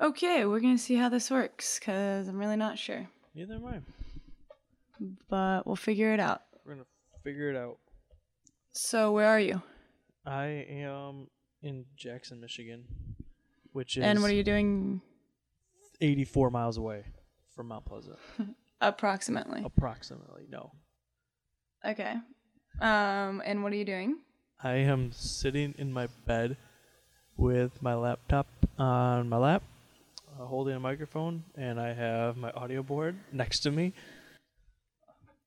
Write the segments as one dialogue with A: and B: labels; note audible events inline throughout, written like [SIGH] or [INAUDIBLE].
A: Okay, we're gonna see how this works because I'm really not sure,
B: Neither am I.
A: but we'll figure it out.
B: We're gonna figure it out.
A: So, where are you?
B: I am in Jackson, Michigan, which is
A: And what are you doing
B: 84 miles away from Mount Pleasant, [LAUGHS]
A: approximately?
B: approximately. No,
A: Okay. Um, and what are you doing?
B: I am sitting in my bed with my laptop on my lap, uh, holding a microphone, and I have my audio board next to me.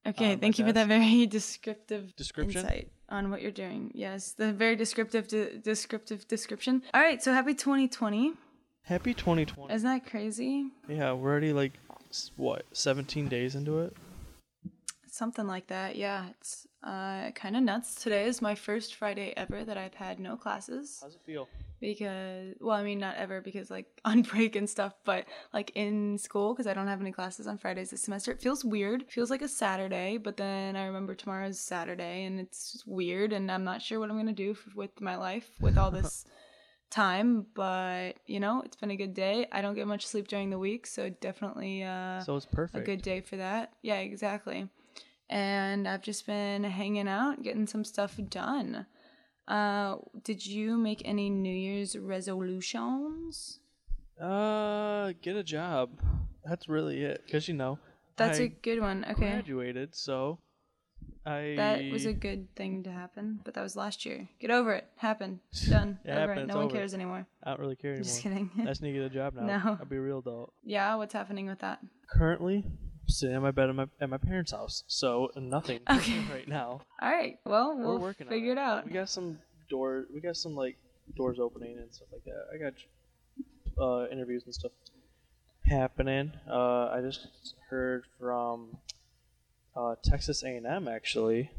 A: Okay,
B: Uh,
A: thank you for that very [LAUGHS] descriptive
B: Description?
A: insight on what you're doing. Yes, the very descriptive de- descriptive description. All right, so happy 2020.
B: Happy 2020.
A: Isn't that crazy?
B: yeah, we're already like what 17 days into it.
A: Something like that. Yeah, it's uh, kind of nuts. Today is my first Friday ever that I've had no classes
B: How's it feel?
A: because, well, I mean, not ever because like [LAUGHS] on break and stuff, but like in school because I don't have any classes on Fridays this semester. It feels weird. It feels like a Saturday, but then I remember tomorrow's Saturday and it's weird and I'm not sure what I'm gonna do f- with my life with all this [LAUGHS] time. But you know, it's been a good day. I don't get much sleep during the week, so definitely. Uh,
B: So it's perfect a
A: good day for that. Yeah, exactly. And I've just been hanging out, getting some stuff done. Uh, did you make any New Year's resolutions?
B: Uh, get a job. That's really it. Cause you know,
A: That's
B: I
A: a good one. Okay.
B: graduated, so I
A: That was a good thing to happen, but that was last year. Get over it. Happened. [LAUGHS] Done.
B: It
A: over
B: happened.
A: it.
B: It's
A: No one
B: over.
A: cares anymore.
B: I don't really care [LAUGHS] anymore.
A: Just kidding.
B: I just need to get a job now. [LAUGHS]
A: No.
B: I'll be a real adult.
A: yeah, what's happening with that?
B: Currently, sitting in my bed at my at my parents' house, so nothing
A: Okay.
B: right now.
A: All right. Well,
B: We're
A: we'll
B: working on
A: figure it out.
B: We got some door. We got some like doors opening and stuff like that. I got uh, interviews and stuff happening. Uh, I just heard from uh, Texas A&M actually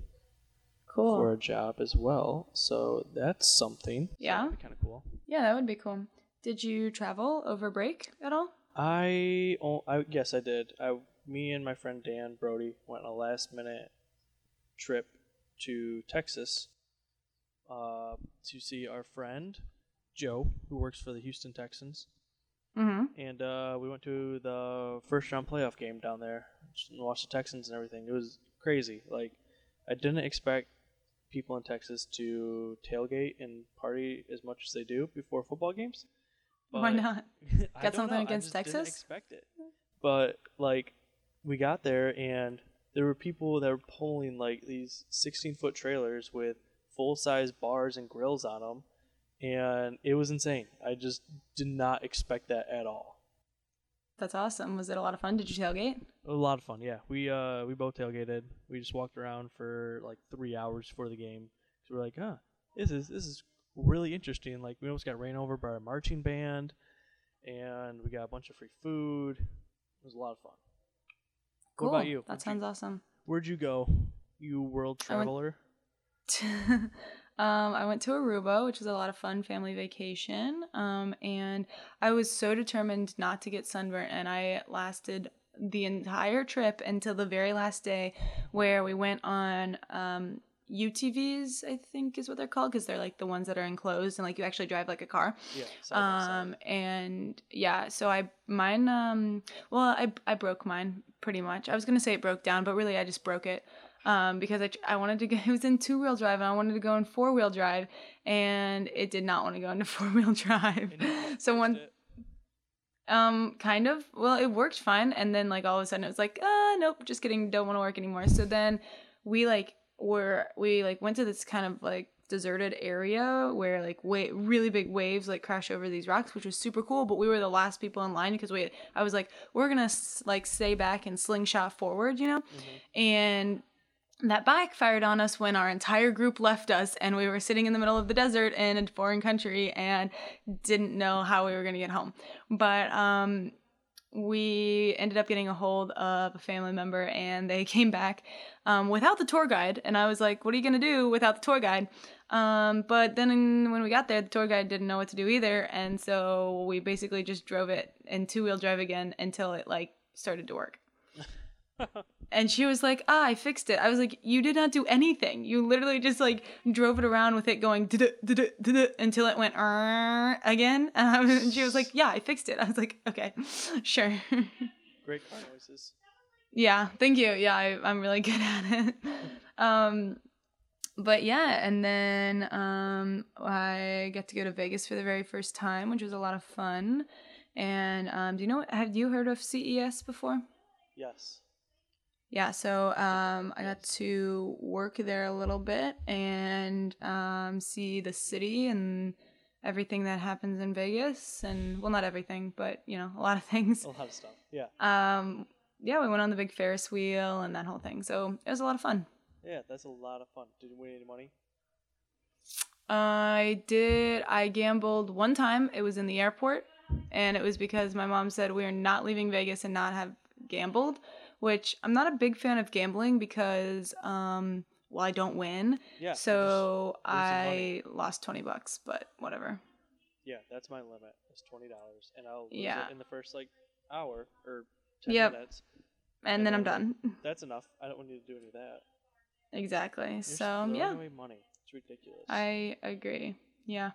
A: Cool.
B: for a job as well. So that's something.
A: Yeah?
B: that'd kind of cool.
A: Yeah, that would be cool. Did you travel over break at all?
B: I, oh, I yes, I did. I, me and my friend Dan Brody went on a last minute trip to Texas uh, to see our friend Joe, who works for the Houston Texans,
A: Mm-hmm.
B: and uh, we went to the first round playoff game down there and watched the Texans and everything. It was crazy. Like I didn't expect people in Texas to tailgate and party as much as they do before football games.
A: Why not? [LAUGHS] Got something
B: know, I
A: against
B: just didn't
A: Texas?
B: expect it. But like, we got there and there were people that were pulling like these 16 foot trailers with full size bars and grills on them, and it was insane. I just did not expect that at all.
A: That's awesome. Was it a lot of fun? Did you tailgate?
B: A lot of fun, yeah. We uh we both tailgated. We just walked around for like three hours before the game. So we're like, huh, this is this is really interesting. Like we almost got ran over by a marching band, and we got a bunch of free food. It was a lot of fun.
A: Cool.
B: What about you?
A: That sounds awesome.
B: Where'd you go, you world
A: I went-
B: traveler? [LAUGHS]
A: um, I went to Aruba, which was a lot of fun family vacation. Um, and I was so determined not to get sunburnt, and I lasted the entire trip until the very last day, where we went on um, UTVs. I think is what they're called because they're like the ones that are enclosed and like you actually drive like a car.
B: Yeah. side by side.
A: um and yeah so i mine um well i i broke mine pretty much i was gonna say it broke down but really i just broke it um because i, I wanted to go [LAUGHS] it was in two-wheel drive and i wanted to go in four-wheel drive and it did not want to go into [LAUGHS] four-wheel drive so one
B: it.
A: um kind of well it worked fine and then like all of a sudden it was like uh nope just kidding don't want to work anymore so then we like were we like went to this kind of like deserted area where like wa- really big waves like crash over these rocks which was super cool but we were the last people in line because we i was like we're gonna like stay back and slingshot forward you know
B: Mhm.
A: and that backfired on us when our entire group left us and we were sitting in the middle of the desert in a foreign country and didn't know how we were going to get home but um we ended up getting a hold of a family member and they [LAUGHS] came back um, without the tour guide. And i was like what are you going to do without the tour guide? Um, but then when we got there the tour guide didn't know what to do either. And so we basically just drove it in two-wheel drive again until it like started to work and she was like, "Ah, I fixed it." I was like, "You did not do anything. You literally just like drove it around with it going until it went again." And, was, [LAUGHS] and she was like, "Yeah, I fixed it." I was like, "Okay, [LAUGHS] sure."
B: Great car noises.
A: yeah, thank you. Yeah, I, I'm really [LAUGHS] good at it. Um, but yeah, and then um, I got to go to Vegas for the very first time, which was a lot of fun. And um, do you know? Have you heard of CES before?
B: Yes.
A: Yeah, so um, I got to work there a little bit and um, see the city and everything that happens in Vegas, and well, not everything, but you know, a lot of [LAUGHS] things.
B: A lot of stuff. Yeah.
A: Um, yeah, we went on the big Ferris wheel and that whole thing, so it was a lot of fun.
B: Yeah, that's a lot of fun. Did you win any money?
A: I did. I gambled one time. It was in the airport, and it was because my mom said we are not leaving Vegas and not have gambled. Which I'm not a big fan of gambling because, um, well, I don't win.
B: Yeah.
A: so. I lost twenty bucks, but whatever.
B: Yeah, that's my limit. It's twenty dollars, and I'll lose
A: Yeah.
B: it in the first like hour or ten
A: Yep.
B: minutes.
A: And,
B: And
A: then I'm done. [LAUGHS]
B: That's enough. I don't need to do any of that.
A: exactly.
B: You're
A: so yeah,
B: money. It's ridiculous.
A: I agree. Yeah,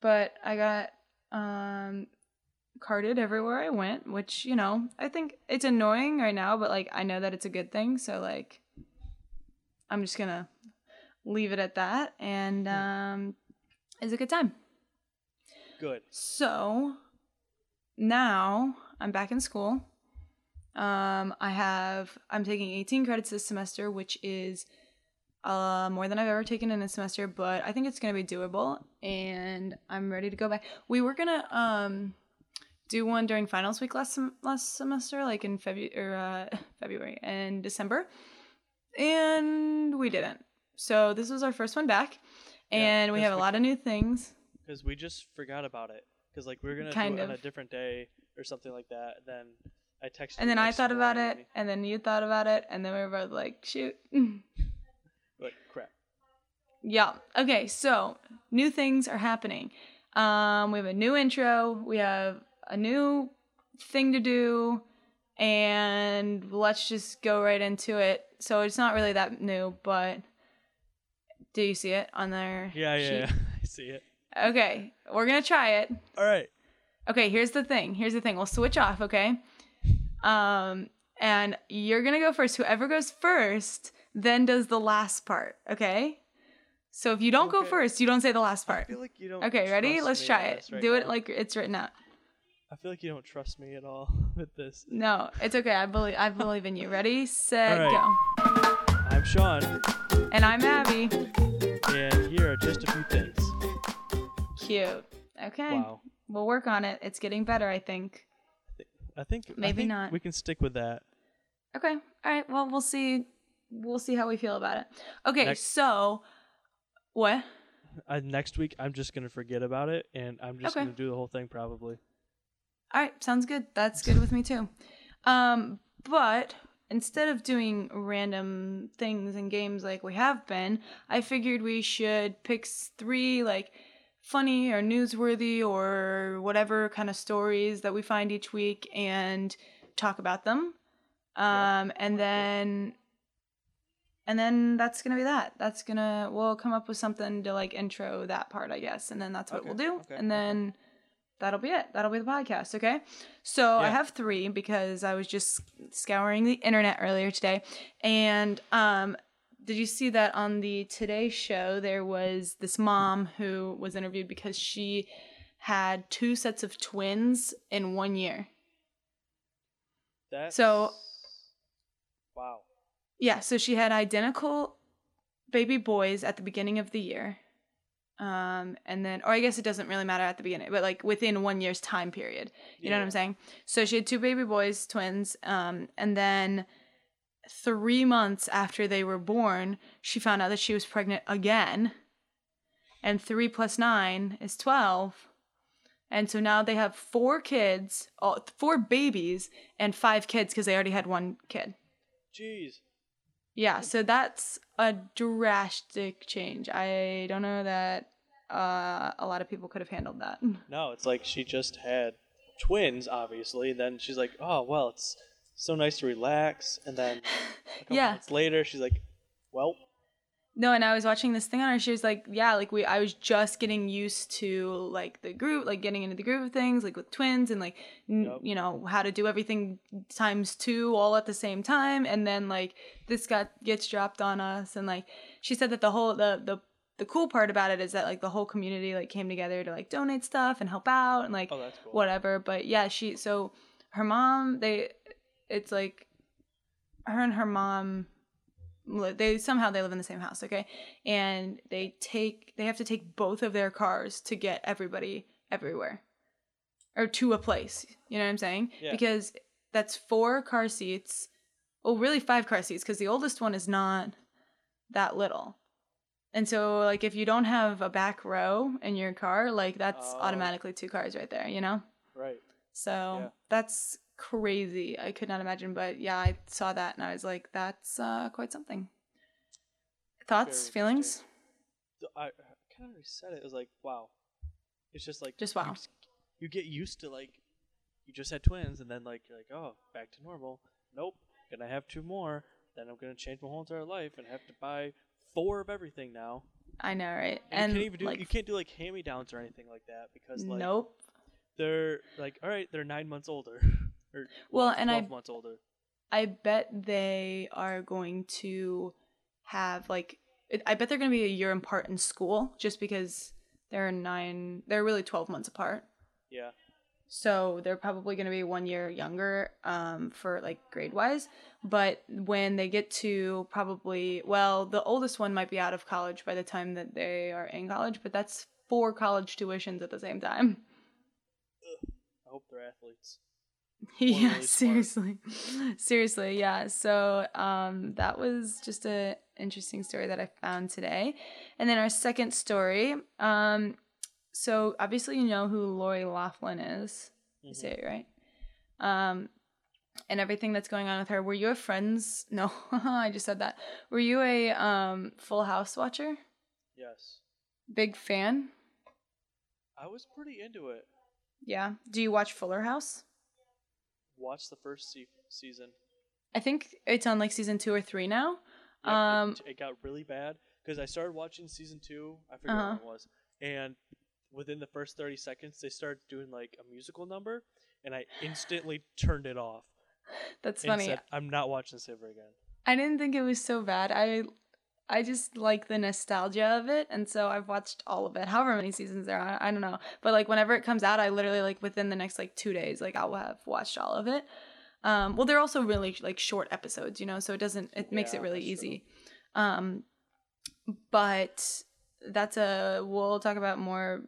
A: but I got um carded everywhere I went, which you know I think it's annoying right now, but like I know that it's a good thing, so like I'm just gonna leave it at that, and um, it's a good time.
B: Good.
A: So now I'm back in school. Um, I have I'm taking 18 credits this semester, which is uh, more than I've ever taken in a semester, but I think it's gonna be doable, and I'm ready to go back. We were gonna um do one during finals week last sem- last semester, like in February or uh, [LAUGHS] February and December, and we didn't. So this was our first one back,
B: Yeah,
A: and we have a lot of new things.
B: Because we just forgot about it. Because like we were gonna
A: Kind
B: do it on a different day or something like that. Then I texted.
A: And then I thought about it,
B: morning,
A: and then you thought about it, and then we were both like, shoot. [LAUGHS]
B: But crap.
A: yeah. Okay, so new things are happening. Um, we have a new intro, we have a new thing to do, and let's just go right into it. So it's not really that new, but do you see it on there?
B: Yeah, yeah, yeah. [LAUGHS] I see it.
A: Okay, we're gonna try it.
B: All right.
A: Okay, here's the thing. Here's the thing. We'll switch off, okay? Um, and you're gonna go first. Whoever goes first then does the last part, okay? So if you don't go first, you don't say the last
B: I
A: part.
B: feel like you don't.
A: Okay, ready? Let's try it.
B: right
A: Do it like it's written out.
B: I feel like you don't trust me at all [LAUGHS] with this.
A: No, it's okay. I believe I believe in you. Ready, set,
B: go. I'm Sean.
A: And I'm Abby.
B: and here are just a few things.
A: Cute. Okay.
B: Wow.
A: We'll work on it. It's getting better, I think.
B: I think I
A: Maybe
B: think
A: not.
B: We can stick with that.
A: Okay. All right. Well, we'll see. We'll see how we feel about it. Okay.
B: Next-
A: So, what?
B: Uh, next week, I'm just gonna forget about it, and I'm just
A: Okay.
B: gonna do the whole thing probably.
A: All right, sounds good. That's good with me too. Um, but instead of doing random things and games like we have been, I figured we should pick three like funny or newsworthy or whatever kind of stories that we find each week and talk about them. Um, and then and then that's gonna be that. That's gonna we'll come up with something to like intro that part, I guess, and then that's what
B: Okay,
A: we'll do.
B: okay,
A: and
B: okay.
A: That'll be it. That'll be the podcast. Okay. So I have three because I was just scouring the internet earlier today, and um, did you see that on the Today Show there was this mom who was interviewed because she had two sets of twins in one year.
B: That's
A: So-
B: wow.
A: Yeah, so she had identical baby boys at the beginning of the year. Um, and then, or I guess it doesn't really matter at the beginning, but like within one year's time period. You know what I'm saying? So she had two baby boys, twins. Um, and then three months after they were born, she found out that she was pregnant again. And three plus nine is 12. And so now they have four kids, all, four babies, and five kids because they already had one kid.
B: Jeez.
A: Yeah, so that's a drastic change. I don't know that uh, a lot of people could have handled that. [LAUGHS]
B: No, it's like she just had twins, obviously. Then she's like, oh well, it's so nice to relax, and then a [LAUGHS] couple
A: Yeah.
B: months later, she's like, "Well,
A: No, and I was watching this thing on her. She was like, "Yeah, like we, I was just getting used to like the group, like getting into the groove of things, like with twins, and like, n-
B: Yup.
A: you know, how to do everything times two all at the same time. And then like this got gets dropped on us, and like she said that the whole the the the cool part about it is that like the whole community like came together to like donate stuff and help out and like
B: oh, cool."
A: whatever. But yeah, she so her mom they it's like her and her mom they somehow they live in the same house, okay? And they take they have to take both of their cars to get everybody everywhere or to a place. You know what I'm saying?
B: Yeah.
A: Because that's four car seats. Well, really five car seats because the oldest one is not that little. And so like if you don't have a back row in your car, like that's
B: Oh.
A: automatically two cars right there, you know?
B: Right.
A: So
B: Yeah.
A: that's crazy. I could not imagine, but yeah, I saw that and I was like, that's uh, quite something. Thoughts,
B: Very
A: feelings?
B: I, I kind of already said it. It was like, wow. It's just like
A: Just wow.
B: s- You, get used to like, you just had twins, and then like you're like, oh, back to normal. Nope, gonna have two more. Then I'm gonna change my whole entire life and have to buy four of everything now.
A: I know, right?
B: And,
A: And,
B: you can't even do
A: like,
B: you can't do like hand me downs or anything like that because like
A: nope.
B: they're like all right they're nine months older [LAUGHS] or
A: Well, and I-
B: 12 months older.
A: I bet they are going to have like, I bet they're going to be a year apart in school just because they're nine, they're really 12 months apart.
B: Yeah.
A: So they're probably going to be one year younger um, for like grade wise. But when they get to probably, well, the oldest one might be out of college by the time that they are in college, but that's four college tuitions at the same time.
B: I hope they're athletes. [LAUGHS]
A: yeah,
B: really
A: seriously. [LAUGHS] seriously, yeah. So um, that was just a interesting story that I found today. And then our second story. Um, so obviously you know who Lori Laughlin is. You
B: Mhm.
A: say it right. Um, and everything that's going on with her. Were you a Friends? [LAUGHS] No, I just said that. Were you a um, Full House watcher?
B: Yes.
A: Big fan?
B: I was pretty into it.
A: Yeah. Do you watch Fuller House?
B: Watch the first se- season.
A: I think it's on like season two or three now.
B: Yep,
A: Um,
B: it, it got really bad because I started watching season two. I forget
A: Uh-huh.
B: when it was, and within the first thirty seconds, they started doing like a musical number, and I instantly turned it off [LAUGHS]
A: That's funny.
B: said, "I'm not watching this ever again."
A: I didn't think it was so bad. I I just like the nostalgia of it, and so I've watched all of it. However many seasons there are, I don't know. But like whenever it comes out, I literally like within the next like two days, like I'll have watched all of it. Um, well, they're also really like short episodes, you know, so it doesn't it makes it really
B: that's true.
A: easy. Um, but that's a we'll talk about more.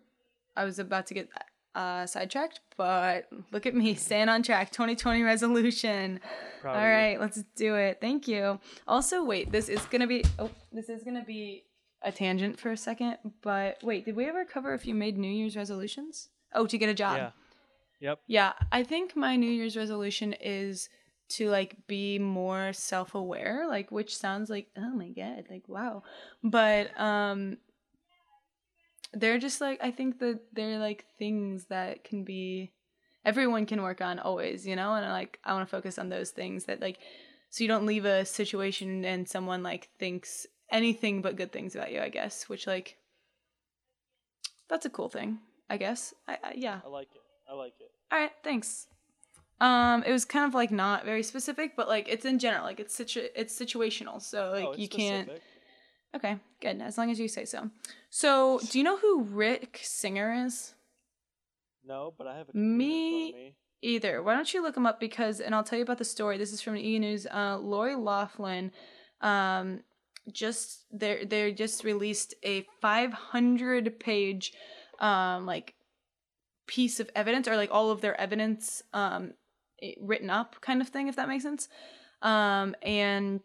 A: I was about to get uh sidetracked, but look at me staying on track. 2020 resolution.
B: Proud
A: All right, let's do it. Thank you. Also, wait, this is gonna be oh, this is gonna be a tangent for a second, but wait, did we ever cover if you made New Year's resolutions? Oh, to get a job.
B: Yeah. Yep.
A: Yeah, I think my New Year's resolution is to like be more self-aware, like which sounds like oh my god, like wow. But um they're just like I think that they're like things that can be everyone can work on always, you know? And I like I want to focus on those things that like so you don't leave a situation and someone like thinks anything but good things about you, I guess, which like that's a cool thing, I guess. I, I yeah.
B: I like it. I like it.
A: All right, thanks. Um, it was kind of like not very specific, but like it's in general, like it's situ- it's situational. So like
B: oh,
A: you can't.
B: specific.
A: Okay, good. As long as you say so. So, do you know who Rick Singer is?
B: No, but I have a
A: Me-
B: me.
A: Either. Why don't you look him up because, and I'll tell you about the story. This is from E News. Uh, Lori Laughlin, um, just they they just released a 500 page, um, like piece of evidence or like all of their evidence, um, written up kind of thing, if that makes sense. Um, and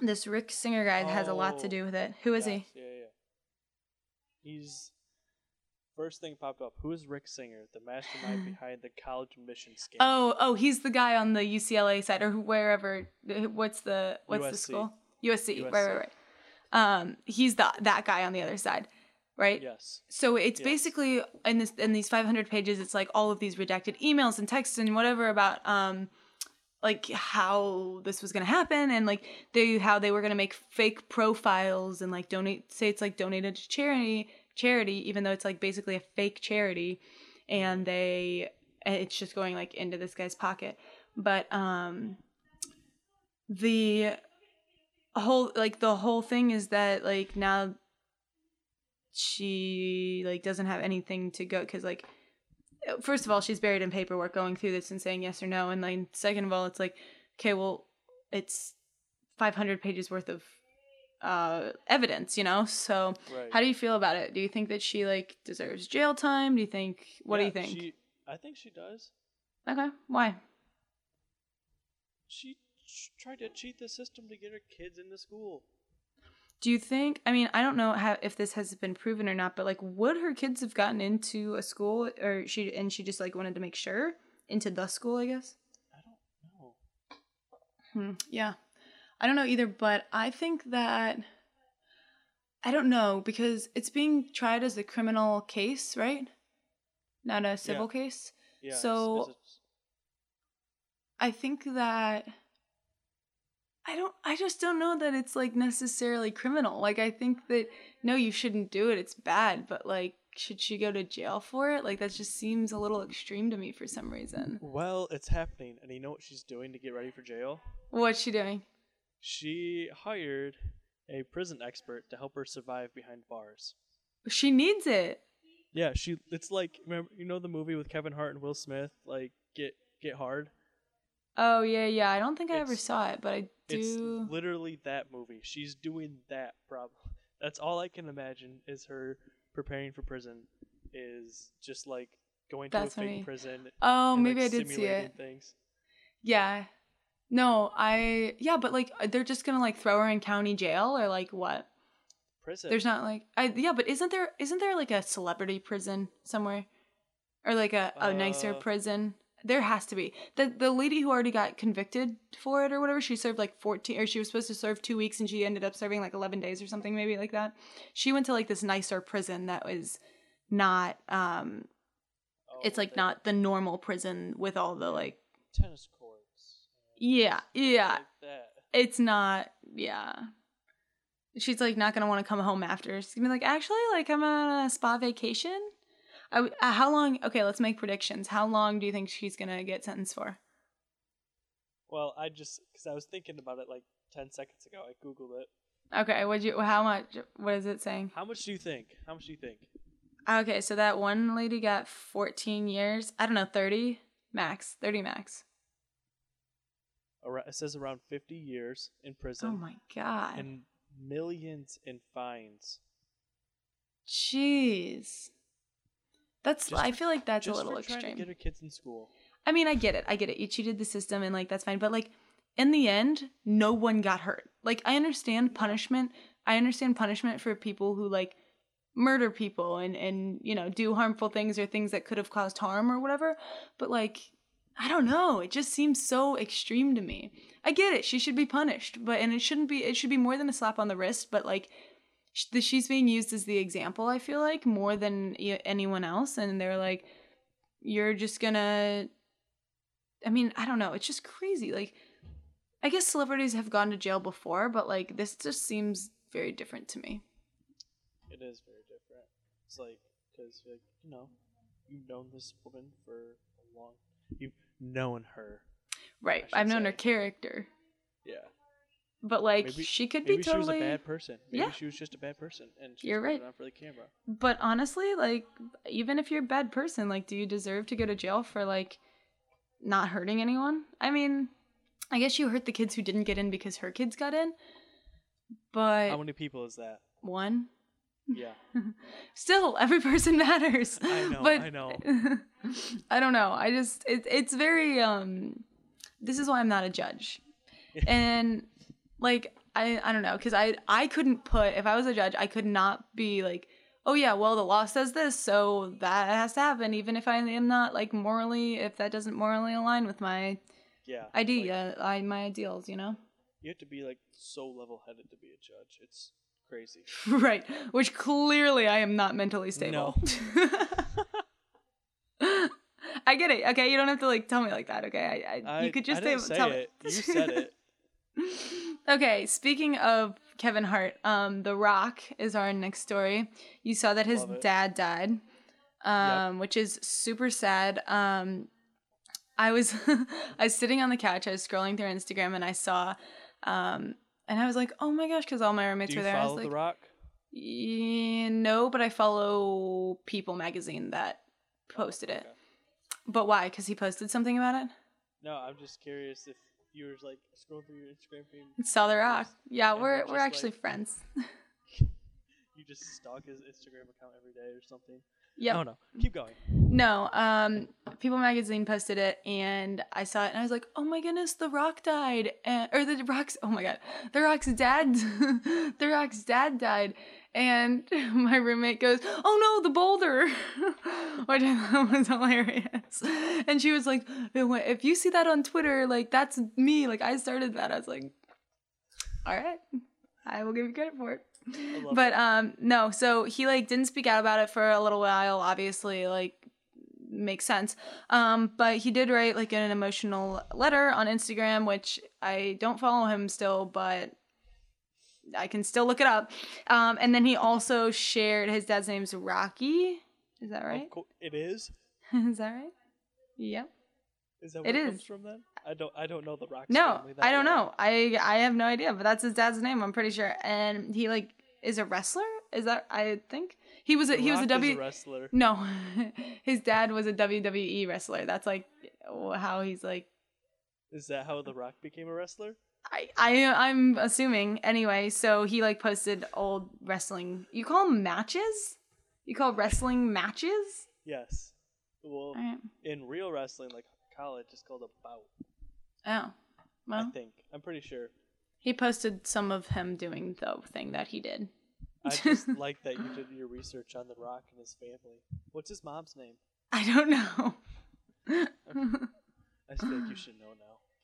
A: this Rick Singer guy has a lot to
B: Oh,
A: do with it. Who is he?
B: Yeah, yeah. He's first thing popped up. Who is Rick Singer, the mastermind [SIGHS] behind the college admission scam?
A: Oh, oh, he's the guy on the UCLA side or wherever. What's the what's the school? USC. Right,
B: USC.
A: right, right. Um, he's the that guy on the other side, right?
B: Yes.
A: So it's
B: Yes.
A: basically in this in these 500 pages, it's like all of these redacted emails and texts and whatever about um like how this was gonna happen and like they how they were gonna make fake profiles and like donate say it's like donated to charity charity even though it's like basically a fake charity and they it's just going like into this guy's pocket. But um the whole like the whole thing is that like now she like doesn't have anything to go because like first of all she's buried in paperwork going through this and saying yes or no and then second of all it's like okay well it's 500 pages worth of uh evidence you know so
B: Right.
A: how do you feel about it do you think that she like deserves jail time do you think what
B: Yeah,
A: do you think
B: She, I think she does.
A: okay why
B: She tried to cheat the system to get her kids into school.
A: Do you think? I mean, I don't know how if this has been proven or not, but like, would her kids have gotten into a school, or she and she just like wanted to make sure into the school? I guess.
B: I don't know.
A: Hmm. Yeah, I don't know either, but I think that I don't know because it's being tried as a criminal case, right? Not a civil
B: Yeah.
A: case.
B: Yeah.
A: So-
B: it's- it's-
A: I think that I don't I just don't know that it's like necessarily criminal. Like I think that no you shouldn't do it. It's bad, but like should she go to jail for it? Like that just seems a little extreme to me for some reason.
B: well, it's happening, and you know what she's doing to get ready for jail?
A: What's she doing?
B: She hired a prison expert to help her survive behind bars.
A: She needs it.
B: Yeah, she. It's like remember, you know the movie with Kevin Hart and Will Smith, like Get Get Hard.
A: Oh yeah, yeah. I don't think I ever saw it, but I do.
B: It's literally that movie. She's doing that problem. That's all I can imagine is her preparing for prison. Is just like going to
A: That's
B: a fake prison.
A: Oh,
B: and,
A: maybe
B: like,
A: I did see it.
B: Things.
A: Yeah. No, I yeah, but like they're just gonna like throw her in county jail or like what?
B: Prison.
A: There's not like I yeah, but isn't there isn't there like a celebrity prison somewhere, or like a, a nicer
B: Uh,
A: prison? There has to be. the The lady who already got convicted for it or whatever, she served like fourteen, or she was supposed to serve two weeks, and she ended up serving like eleven days or something, maybe like that. She went to like this nicer prison that was not um
B: Oh,
A: it's like not the normal prison with all the like
B: tennis courts.
A: yeah yeah
B: Like
A: it's not yeah she's like not gonna want to come home after she's gonna be like actually like i'm on a spa vacation I, uh, how long okay let's make predictions how long do you think she's gonna get sentenced for
B: Well, I just because I was thinking about it like ten seconds ago. I googled it.
A: okay what you how much what is it saying
B: How much do you think? How much do you think?
A: okay so that one lady got 14 years i don't know 30 max 30 max
B: It says around fifty years in prison
A: oh my god
B: and millions in fines.
A: jeez that's
B: Just
A: i feel like that's a little
B: for trying
A: extreme
B: to get her kids in school.
A: I mean, I get it. I get it. You cheated the system and like that's fine. But like in the end, no one got hurt. Like I understand punishment. I understand punishment for people who like murder people and and you know, do harmful things or things that could have caused harm or whatever. But like I don't know. It just seems so extreme to me. I get it. She should be punished, but and it shouldn't be it should be more than a slap on the wrist, but like she's being used as the example, I feel like, more than anyone else and they're like you're just gonna I mean, I don't know. It's just crazy. Like, I guess celebrities have gone to jail before, but like this just seems very different to me.
B: It is very different. It's like because like you know you've known this woman for a long. You've known her.
A: Right. I've known her character,
B: Yeah.
A: But like
B: Maybe-
A: she could be.
B: Maybe
A: be
B: she was
A: totally.
B: a bad person. Maybe
A: Yeah.
B: she was just a bad person, and she's
A: You're right.
B: on for the camera.
A: But honestly, like even if you're a bad person, like do you deserve to go to jail for like not hurting anyone? I mean, I guess you hurt the kids who didn't get in because her kids got in. But
B: How many people is that?
A: one,
B: Yeah. [LAUGHS]
A: still every person matters
B: I know, [LAUGHS]
A: but
B: I know. [LAUGHS]
A: i don't know i just it, it's very um this is why i'm not a judge and like i i don't know because i i couldn't put if i was a judge i could not be like oh yeah well the law says this so that has to happen even if i am not like morally if that doesn't morally align with my
B: Yeah.
A: idea I, my ideals you know
B: You have to be like so level-headed to be a judge. It's crazy. [LAUGHS]
A: right which clearly i am not mentally stable No. [LAUGHS] I get it. Okay, you don't have to like tell me like that. Okay, I, I,
B: I
A: you could just say,
B: say
A: tell
B: it. You said it. [LAUGHS]
A: okay, speaking of Kevin Hart, um, The Rock is our next story. You saw that his dad died, um, which is super sad. Um, I was [LAUGHS] I was sitting on the couch. I was scrolling through Instagram and I saw, um, and I was like, oh my gosh, because all my roommates were there. I was
B: follow
A: like,
B: The Rock?
A: yeah, no, but I follow People magazine that posted it.
B: Okay.
A: But why? Because he posted something about it.
B: No, I'm just curious if you were like scrolling through your Instagram feed.
A: Saw the Rock. Yeah, we're we're actually
B: like-
A: friends. [LAUGHS]
B: You just stalk his Instagram account every day or something.
A: Yep.
B: I don't. Keep going.
A: No, um, People Magazine posted it, and I saw it, and I was like, "Oh my goodness, The Rock died!" And, or the Rock's, oh my god, The Rock's dad, [LAUGHS] The Rock's dad died, and [LAUGHS] my roommate goes, "Oh no, the boulder," [LAUGHS] which I thought was hilarious, and she was like, "If you see that on Twitter, like that's me, like I started that." I was like, "All right, I will give you credit for it." But um no so he like didn't speak out about it for a little while obviously like makes sense um but he did write like an emotional letter on instagram which i don't follow him still but i can still look it up um and then he also shared his dad's name's rocky is that right
B: Of cour- it is. [LAUGHS]
A: is that right yep
B: Is that where it,
A: is.
B: comes from then? I don't. I don't know the Rock's
A: no i don't
B: well.
A: know i i have no idea but that's his dad's name i'm pretty sure and he like is a wrestler is that i think he was a
B: The
A: he was a
B: Rock
A: w
B: wrestler.
A: No, [LAUGHS] his dad was a WWE wrestler. That's like how he's like.
B: Is that how the Rock became a wrestler?
A: I I I'm assuming anyway. So he like posted old wrestling. You call them matches? You call wrestling matches?
B: Yes. Well,
A: Alright.
B: in real wrestling, like college, it's called a bout.
A: Oh, well.
B: I think. I'm pretty sure.
A: He posted some of him doing the thing that he did.
B: I [LAUGHS] just like that you did your research on the Rock and his family. What's his mom's name?
A: I don't know.
B: I just think you should know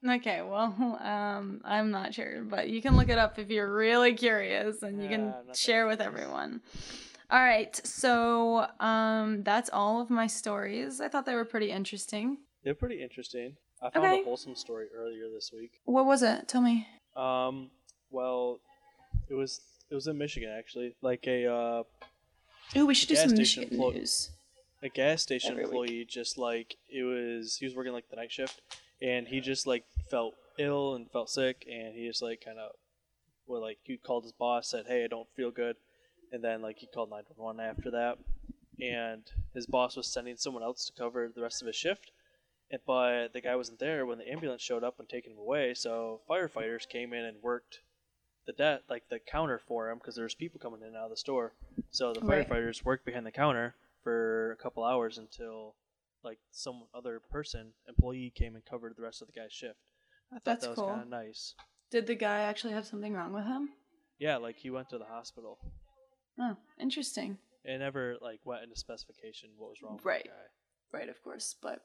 B: now.
A: okay, well, um, I'm not sure, but you can look it up if you're really curious, and you can
B: I'm not that
A: share with
B: curious.
A: everyone. All right, so um, that's all of my stories. I thought they were pretty interesting.
B: They're pretty interesting. I found
A: Okay.
B: a wholesome story earlier this week.
A: What was it? Tell me.
B: Um, well, it was it was in Michigan actually. Like a uh,
A: Ooh, we should do
B: Gas
A: some
B: station
A: Michigan news.
B: a gas station
A: Every week.
B: employee just like it was he was working like the night shift and he just like felt ill and felt sick and he just like kind of well like he called his boss said hey i don't feel good and then like he called 911 after that and his boss was sending someone else to cover the rest of his shift but the guy wasn't there when the ambulance showed up and taken him away so firefighters came in and worked the debt like the counter for him because there was people coming in and out of the store so the
A: Right.
B: firefighters worked behind the counter for a couple hours until like some other person employee came and covered the rest of the guy's shift i thought
A: That's
B: that was
A: cool.
B: kind of nice
A: Did the guy actually have something wrong with him?
B: yeah like he went to the hospital
A: Oh, interesting.
B: it never like went into specification what was wrong
A: Right.
B: with the guy
A: Right, of course, but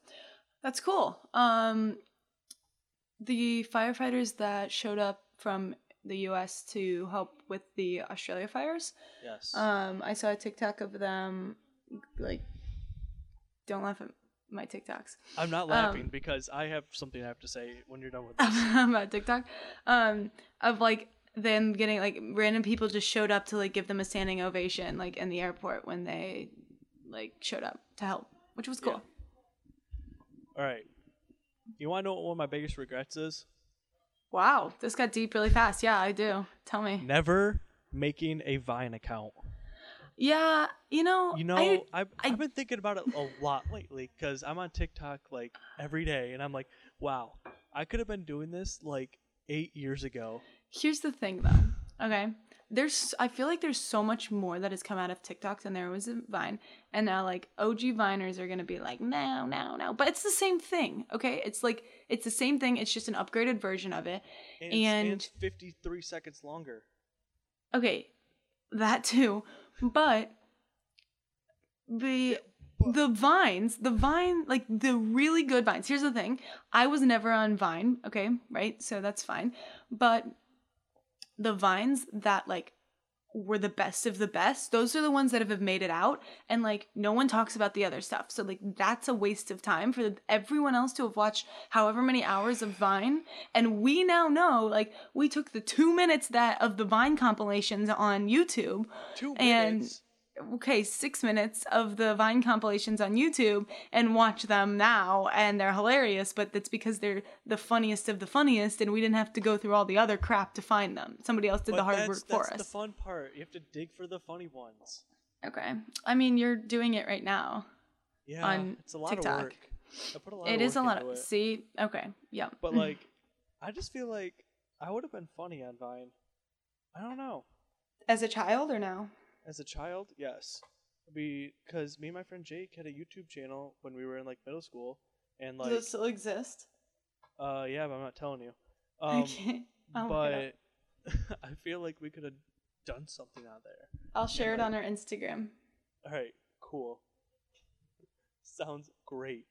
A: that's cool. Um, the firefighters that showed up from the U.S. to help with the Australia fires.
B: yes
A: Um, I saw a TikTok of them, like, don't laugh at my TikToks
B: i'm not
A: um,
B: laughing because i have something i have to say when you're done with this [LAUGHS]
A: about TikTok, um, of like them getting like random people just showed up to like give them a standing ovation like in the airport when they like showed up to help, which was cool.
B: All right you want to know what one of my biggest regrets is
A: Wow, this got deep really fast. Yeah, I do. Tell me.
B: never making a vine account
A: Yeah, you know,
B: You know,
A: I,
B: I, have been thinking about it a lot lately because I'm on TikTok like every day, and I'm like, wow, I could have been doing this like eight years ago.
A: here's the thing though. Okay, there's I feel like there's so much more that has come out of TikTok than there was in Vine, and now like OG Viners are gonna be like, no, no, no, but it's the same thing. Okay, it's like it's the same thing. It's just an upgraded version of it.
B: And, and
A: And-
B: it's 53 seconds longer.
A: Okay, that too, but the the vines the vine like the really good vines here's the thing i was never on vine okay right so that's fine but the vines that like were the best of the best. Those are the ones that have made it out and like no one talks about the other stuff. So like that's a waste of time for everyone else to have watched however many hours of Vine and we now know like we took the 2 minutes that of the Vine compilations on YouTube
B: 2
A: and-
B: minutes.
A: Okay, six minutes of the Vine compilations on YouTube and watch them now, and they're hilarious. But that's because they're the funniest of the funniest, and we didn't have to go through all the other crap to find them. Somebody else did
B: But
A: the hard work
B: that's,
A: work
B: that's
A: for
B: the fun part. You have to dig for the funny ones.
A: okay, I mean you're doing it right now.
B: Yeah,
A: On
B: it's a lot
A: TikTok.
B: of work. I put a lot
A: It
B: of
A: is a lot of
B: it.
A: see. Okay, yeah,
B: But [LAUGHS] like, I just feel like I would have been funny on Vine. I don't know.
A: as a child or now?
B: As a child, yes. Because me and my friend Jake had a YouTube channel when we were in like middle school, and like,
A: Does it still exist?
B: uh, yeah, but I'm not telling you. Um,
A: okay, [LAUGHS] I'll look it
B: but [LAUGHS] I feel like we could have done something on there.
A: I'll share it on our Instagram.
B: All right, cool. [LAUGHS] Sounds great.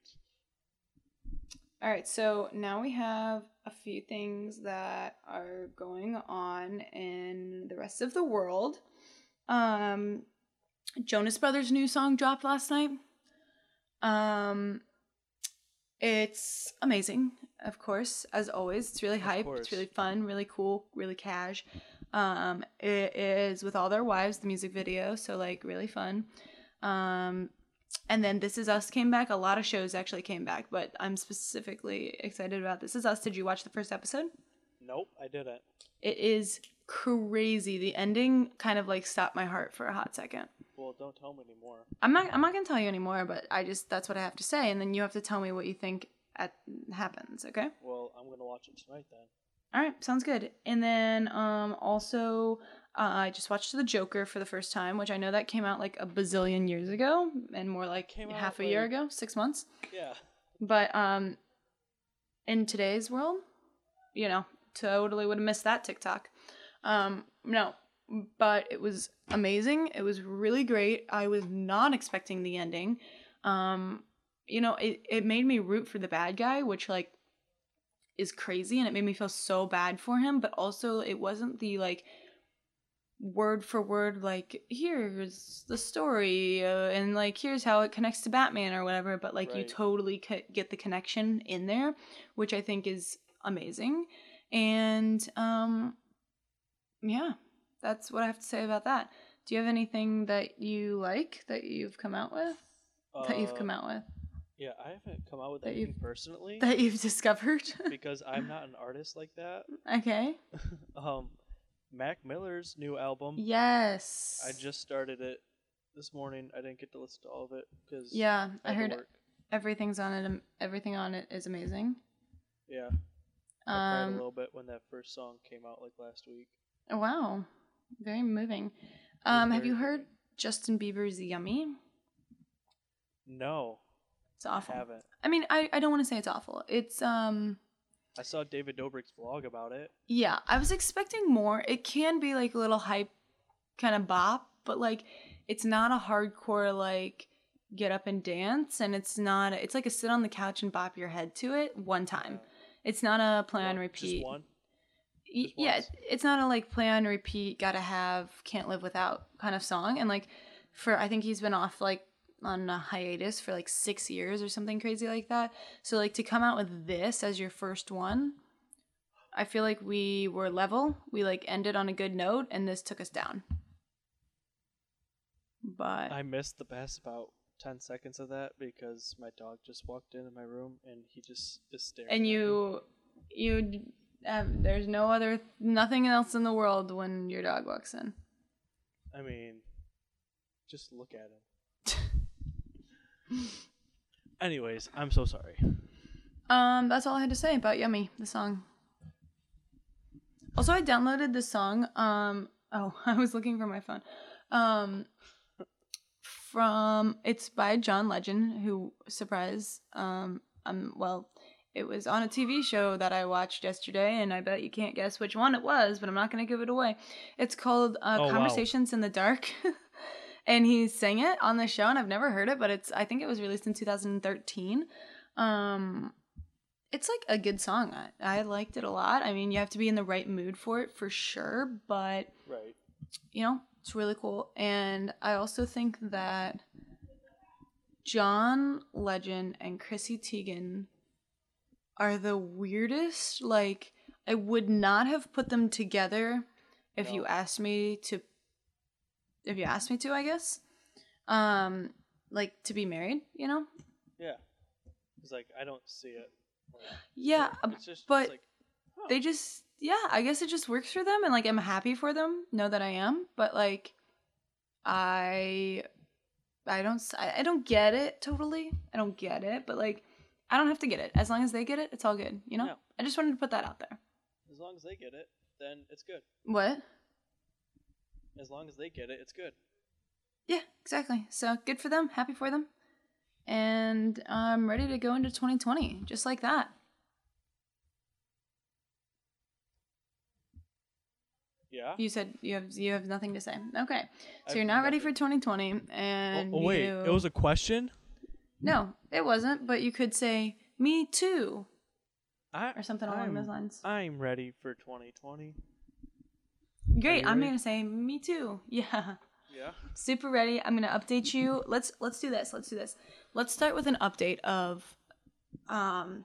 A: All right, so now we have a few things that are going on in the rest of the world. Um, Jonas Brothers' new song dropped last night. Um, it's amazing, of course, as always. It's really hype. It's really fun, really cool, really cash. Um, it is with all their wives, the music video, so like really fun. Um, and then This Is Us came back. A lot of shows actually came back, but I'm specifically excited about This Is Us. Did you watch the first episode?
B: Nope, I didn't.
A: It is crazy. The ending kind of like stopped my heart for a hot second.
B: Well, don't tell me anymore.
A: I'm not I'm not gonna tell you anymore, but I just that's what I have to say, and then you have to tell me what you think at happens, okay?
B: Well, I'm gonna watch it tonight then.
A: All right, sounds good. And then um also uh, I just watched The Joker for the first time, which I know that came out like a bazillion years ago, and more like half a year ago, six months.
B: Yeah.
A: But um in today's world, you know, totally would have missed that TikTok. Um no, but it was amazing. It was really great. I was not expecting the ending. Um you know, it it made me root for the bad guy, which like is crazy and it made me feel so bad for him, but also it wasn't the like word for word like here's the story uh, and like here's how it connects to batman or whatever but like you totally c- get the connection in there which i think is amazing and um yeah that's what i have to say about that. Do you have anything that you like that you've come out with? That you've come
B: Uh,
A: out with?
B: Yeah, I haven't come out with
A: That
B: anything personally.
A: that you've [LAUGHS] discovered?
B: Because I'm not an artist like that. [LAUGHS]
A: okay. [LAUGHS]
B: Um, Mac Miller's new album.
A: yes.
B: I just started it this morning. I didn't get to listen to all of it because
A: yeah i
B: I
A: heard everything's on it um, everything on it is amazing.
B: Yeah, I cried a
A: um
B: little bit when that first song came out like last week.
A: Wow. Very moving. Um, have you heard. Justin Bieber's Yummy?
B: No,
A: It's
B: I
A: awful.
B: haven't.
A: I mean, I, I don't want to say it's awful. It's um
B: I saw David Dobrik's vlog about it.
A: yeah, I was expecting more. It can be like a little hype kind of bop, but like it's not a hardcore like get up and dance and it's not it's like a sit on the couch and bop your head to it one time. It's not a play on repeat.
B: Just one.
A: Yeah, it's not a like play on repeat, gotta have, can't live without kind of song. And like for I think he's been off like on a hiatus for like six years or something crazy like that. So like to come out with this as your first one, I feel like we were level. We like ended on a good note, and this took us down. But
B: I missed the best about ten seconds of that because my dog just walked into my room and he just is staring.
A: and
B: at me.
A: you you there's no other nothing else in the world when your dog walks in.
B: I mean, just look at him. [LAUGHS] Anyways, I'm so sorry.
A: Um, that's all I had to say about Yummy, the song. Also, I downloaded the song. Um, oh, [LAUGHS] I was looking for my phone. Um, from it's by John Legend, who surprise. Um, um, well, it was on a TV show that I watched yesterday, and I bet you can't guess which one it was, but I'm not gonna give it away. It's called uh,
B: Oh, wow.
A: Conversations in the Dark. [LAUGHS] and he sang it on the show and I've never heard it, but it's I think it was released in 2013. Um it's like a good song. I, I liked it a lot. I mean, you have to be in the right mood for it for sure, but
B: Right.
A: you know, It's really cool. And I also think that John Legend and Chrissy Teigen are the weirdest. Like, I would not have put them together if you asked me to. If you asked me to, I guess. Um, like to be married, you know?
B: Yeah. It's like I don't see it. Like,
A: Yeah, uh,
B: it's just, it's
A: but
B: like, huh.
A: they just yeah i guess it just works for them and like i'm happy for them know that i am but like i i don't I don't get it totally i don't get it but like i don't have to get it. As long as they get it it's all good you know?
B: No.
A: i just wanted to put that out there.
B: As long as they get it, then it's good.
A: what?
B: As long as they get it, it's good.
A: yeah exactly. So good for them happy for them. And i'm ready to go into 2020 just like that.
B: Yeah.
A: you said you have you have nothing to say. Okay. So
B: I've
A: you're not ready for 2020 and
B: oh, oh, wait,
A: you...
B: it was a question.
A: No, it wasn't, but you could say me too
B: I,
A: or something along
B: I'm,
A: those lines.
B: I'm ready for 2020.
A: Great. I'm
B: ready?
A: going to say me too. [LAUGHS] Yeah.
B: Yeah.
A: Super ready. I'm going to update you. Let's let's do this. Let's do this. Let's start with an update of um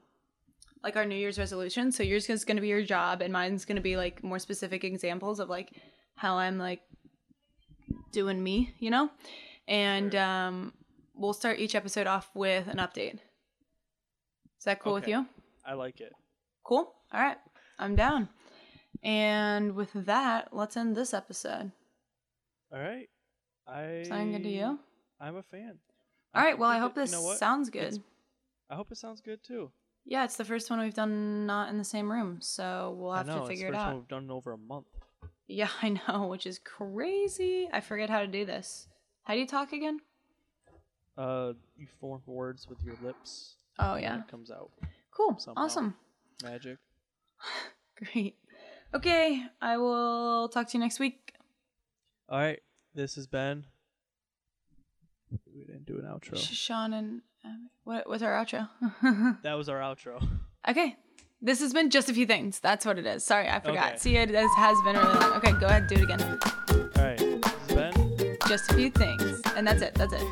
A: like our New Year's resolution. So yours is going to be your job and mine's going to be like more specific examples of like how I'm like doing me, you know? And
B: Sure.
A: um we'll start each episode off with an update. Is that cool with you?
B: I like it.
A: Cool. All right. I'm down. And with that, let's end this episode.
B: All right. I.
A: Sound good to you?
B: I'm a fan.
A: All right. Well, I hope
B: it- you
A: this
B: know
A: sounds good.
B: It's- I hope it sounds good too.
A: Yeah, it's the first one we've done not in the same room, so we'll have
B: I know
A: to figure
B: it's
A: it
B: the first
A: out.
B: one we've done in over a month.
A: Yeah, [LAUGHS] I know, which is crazy. I forget how to do this. How do you talk again?
B: Uh, you form words with your lips.
A: Oh
B: and
A: yeah.
B: It comes out.
A: Cool.
B: Somehow.
A: Awesome.
B: Magic. [LAUGHS]
A: Great. Okay, I will talk to you next week.
B: All right. This has been. We didn't do an outro.
A: Sean and um, what was our outro? [LAUGHS]
B: That was our outro.
A: okay. This has been just a few things. That's what it is. Sorry, I forgot.
B: Okay.
A: See, it has has been really long. Okay, go ahead, do it again.
B: All right. This has been.
A: Just a few things, and that's it. That's it.